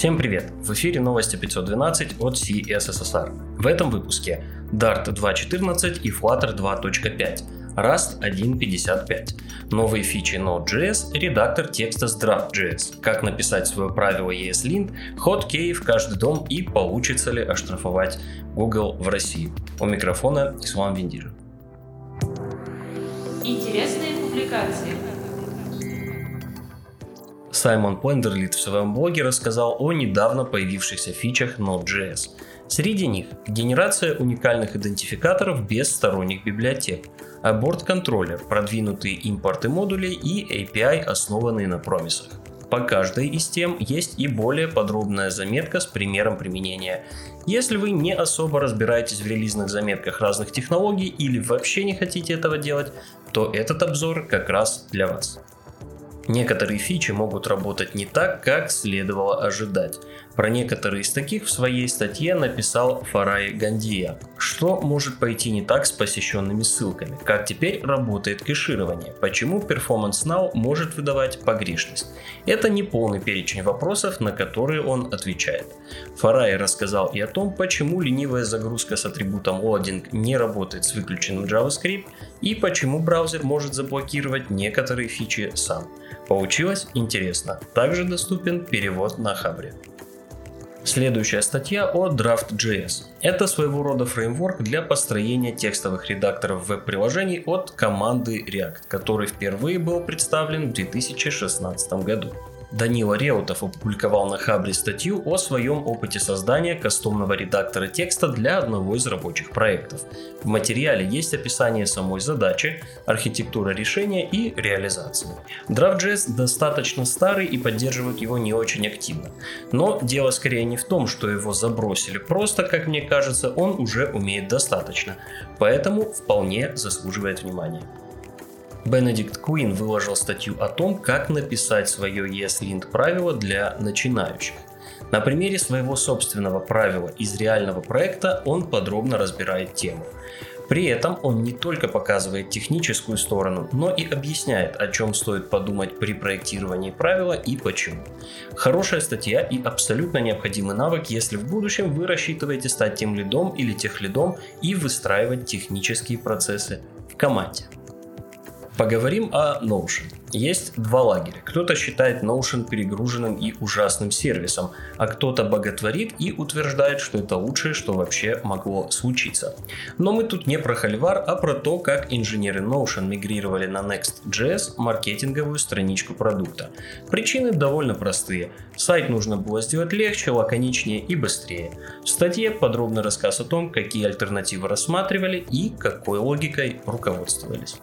Всем привет! В эфире новости 512 от CSSR. В этом выпуске Dart 2.14 и Flutter 2.5, Rust 1.55, новые фичи Node.js, редактор текста с Draft.js, как написать свое правило ESLint, хоткей в каждый дом и получится ли оштрафовать Google в России. У микрофона Ислам Виндир. Интересные публикации. Саймон Плендерлит в своем блоге рассказал о недавно появившихся фичах Node.js. Среди них генерация уникальных идентификаторов без сторонних библиотек, аборт-контроллер, продвинутые импорты модулей и API, основанные на промисах. По каждой из тем есть и более подробная заметка с примером применения. Если вы не особо разбираетесь в релизных заметках разных технологий или вообще не хотите этого делать, то этот обзор как раз для вас. Некоторые фичи могут работать не так, как следовало ожидать. Про некоторые из таких в своей статье написал Фарай Гандия. Что может пойти не так с посещенными ссылками? Как теперь работает кэширование? Почему Performance Now может выдавать погрешность? Это не полный перечень вопросов, на которые он отвечает. Фарай рассказал и о том, почему ленивая загрузка с атрибутом loading не работает с выключенным JavaScript и почему браузер может заблокировать некоторые фичи сам. Получилось интересно. Также доступен перевод на Хабре. Следующая статья о Draft.js. Это своего рода фреймворк для построения текстовых редакторов веб-приложений от команды React, который впервые был представлен в 2016 году. Данила Реутов опубликовал на Хабре статью о своем опыте создания кастомного редактора текста для одного из рабочих проектов. В материале есть описание самой задачи, архитектура решения и реализации. Draft.js достаточно старый и поддерживают его не очень активно. Но дело скорее не в том, что его забросили, просто, как мне кажется, он уже умеет достаточно, поэтому вполне заслуживает внимания. Бенедикт Куин выложил статью о том, как написать свое ESLint правило для начинающих. На примере своего собственного правила из реального проекта он подробно разбирает тему. При этом он не только показывает техническую сторону, но и объясняет, о чем стоит подумать при проектировании правила и почему. Хорошая статья и абсолютно необходимый навык, если в будущем вы рассчитываете стать тем лидом или тех лидом и выстраивать технические процессы в команде. Поговорим о Notion. Есть два лагеря. Кто-то считает Notion перегруженным и ужасным сервисом, а кто-то боготворит и утверждает, что это лучшее, что вообще могло случиться. Но мы тут не про холивар, а про то, как инженеры Notion мигрировали на Next.js маркетинговую страничку продукта. Причины довольно простые. Сайт нужно было сделать легче, лаконичнее и быстрее. В статье подробный рассказ о том, какие альтернативы рассматривали и какой логикой руководствовались.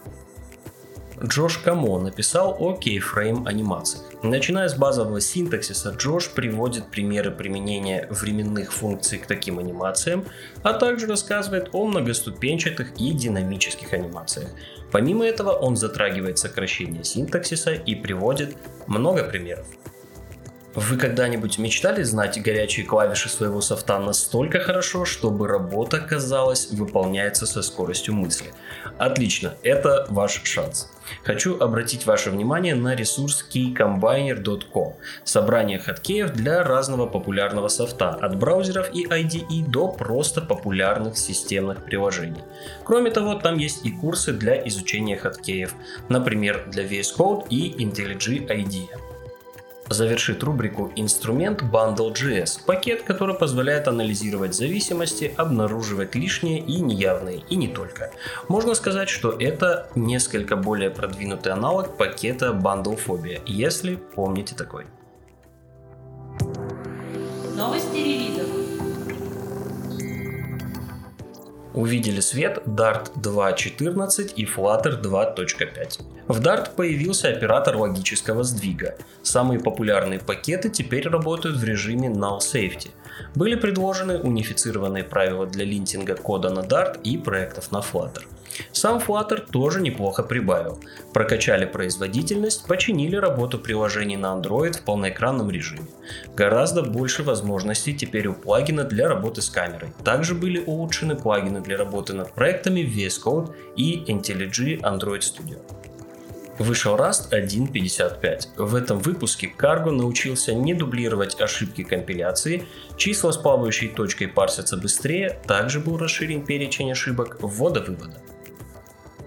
Джош Камо написал о кейфрейм анимациях. Начиная с базового синтаксиса, Джош приводит примеры применения временных функций к таким анимациям, а также рассказывает о многоступенчатых и динамических анимациях. Помимо этого, он затрагивает сокращение синтаксиса и приводит много примеров. Вы когда-нибудь мечтали знать горячие клавиши своего софта настолько хорошо, чтобы работа, казалось, выполняется со скоростью мысли? Отлично, это ваш шанс. Хочу обратить ваше внимание на ресурс keycombiner.com. Собрание хаткеев для разного популярного софта, от браузеров и IDE до просто популярных системных приложений. Кроме того, там есть и курсы для изучения хаткеев, например, для VS Code и IntelliJ IDEA завершит рубрику «Инструмент Bundle.js» – пакет, который позволяет анализировать зависимости, обнаруживать лишние и неявные, и не только. Можно сказать, что это несколько более продвинутый аналог пакета Bundlephobia, если помните такой. Новости Увидели свет Dart 2.14 и Flutter 2.5. В Dart появился оператор логического сдвига. Самые популярные пакеты теперь работают в режиме Null Safety. Были предложены унифицированные правила для линтинга кода на Dart и проектов на Flutter. Сам Flutter тоже неплохо прибавил. Прокачали производительность, починили работу приложений на Android в полноэкранном режиме. Гораздо больше возможностей теперь у плагина для работы с камерой. Также были улучшены плагины для работы над проектами VS Code и IntelliJ Android Studio. Вышел Rust 1.55. В этом выпуске Cargo научился не дублировать ошибки компиляции, числа с плавающей точкой парсятся быстрее, также был расширен перечень ошибок ввода-вывода.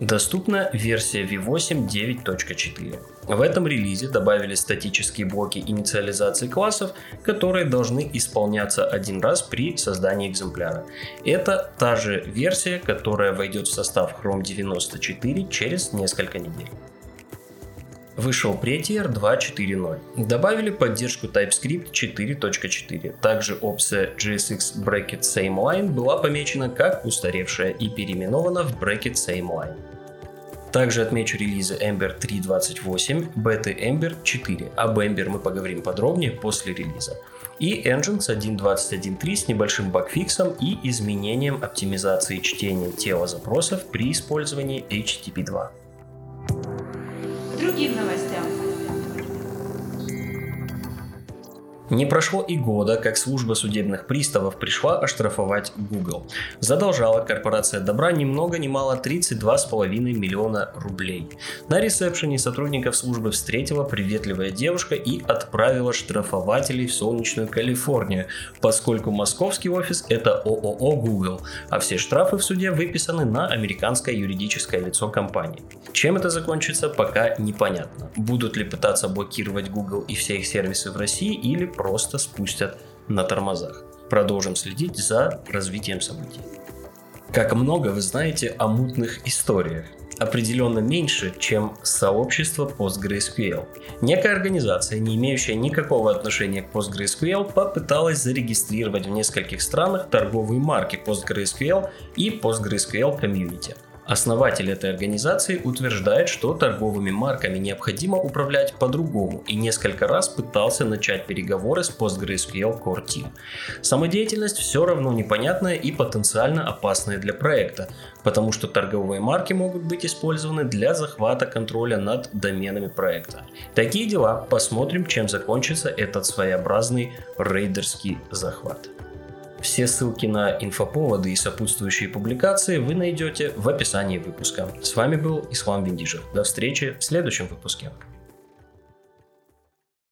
Доступна версия V8 9.4. В этом релизе добавили статические блоки инициализации классов, которые должны исполняться один раз при создании экземпляра. Это та же версия, которая войдет в состав Chrome 94 через несколько недель. Вышел Prettier 2.4.0. Добавили поддержку TypeScript 4.4. Также опция JSX Bracket Same Line была помечена как устаревшая и переименована в Bracket Same Line. Также отмечу релизы Ember 3.28, беты Ember 4. Об Ember мы поговорим подробнее после релиза. И Engines 1.21.3 с небольшим багфиксом и изменением оптимизации чтения тела запросов при использовании HTTP 2 другим новостям. Не прошло и года, как служба судебных приставов пришла оштрафовать Google. Задолжала корпорация добра ни много ни мало 32,5 миллиона рублей. На ресепшене сотрудников службы встретила приветливая девушка и отправила штрафователей в солнечную Калифорнию, поскольку московский офис это ООО Google, а все штрафы в суде выписаны на американское юридическое лицо компании. Чем это закончится, пока непонятно. Будут ли пытаться блокировать Google и все их сервисы в России или просто спустят на тормозах. Продолжим следить за развитием событий. Как много вы знаете о мутных историях? определенно меньше, чем сообщество PostgreSQL. Некая организация, не имеющая никакого отношения к PostgreSQL, попыталась зарегистрировать в нескольких странах торговые марки PostgreSQL и PostgreSQL Community – Основатель этой организации утверждает, что торговыми марками необходимо управлять по-другому и несколько раз пытался начать переговоры с PostgreSQL Core Team. Самодеятельность все равно непонятная и потенциально опасная для проекта, потому что торговые марки могут быть использованы для захвата контроля над доменами проекта. Такие дела, посмотрим, чем закончится этот своеобразный рейдерский захват. Все ссылки на инфоповоды и сопутствующие публикации вы найдете в описании выпуска. С вами был Ислам Виндижев. До встречи в следующем выпуске.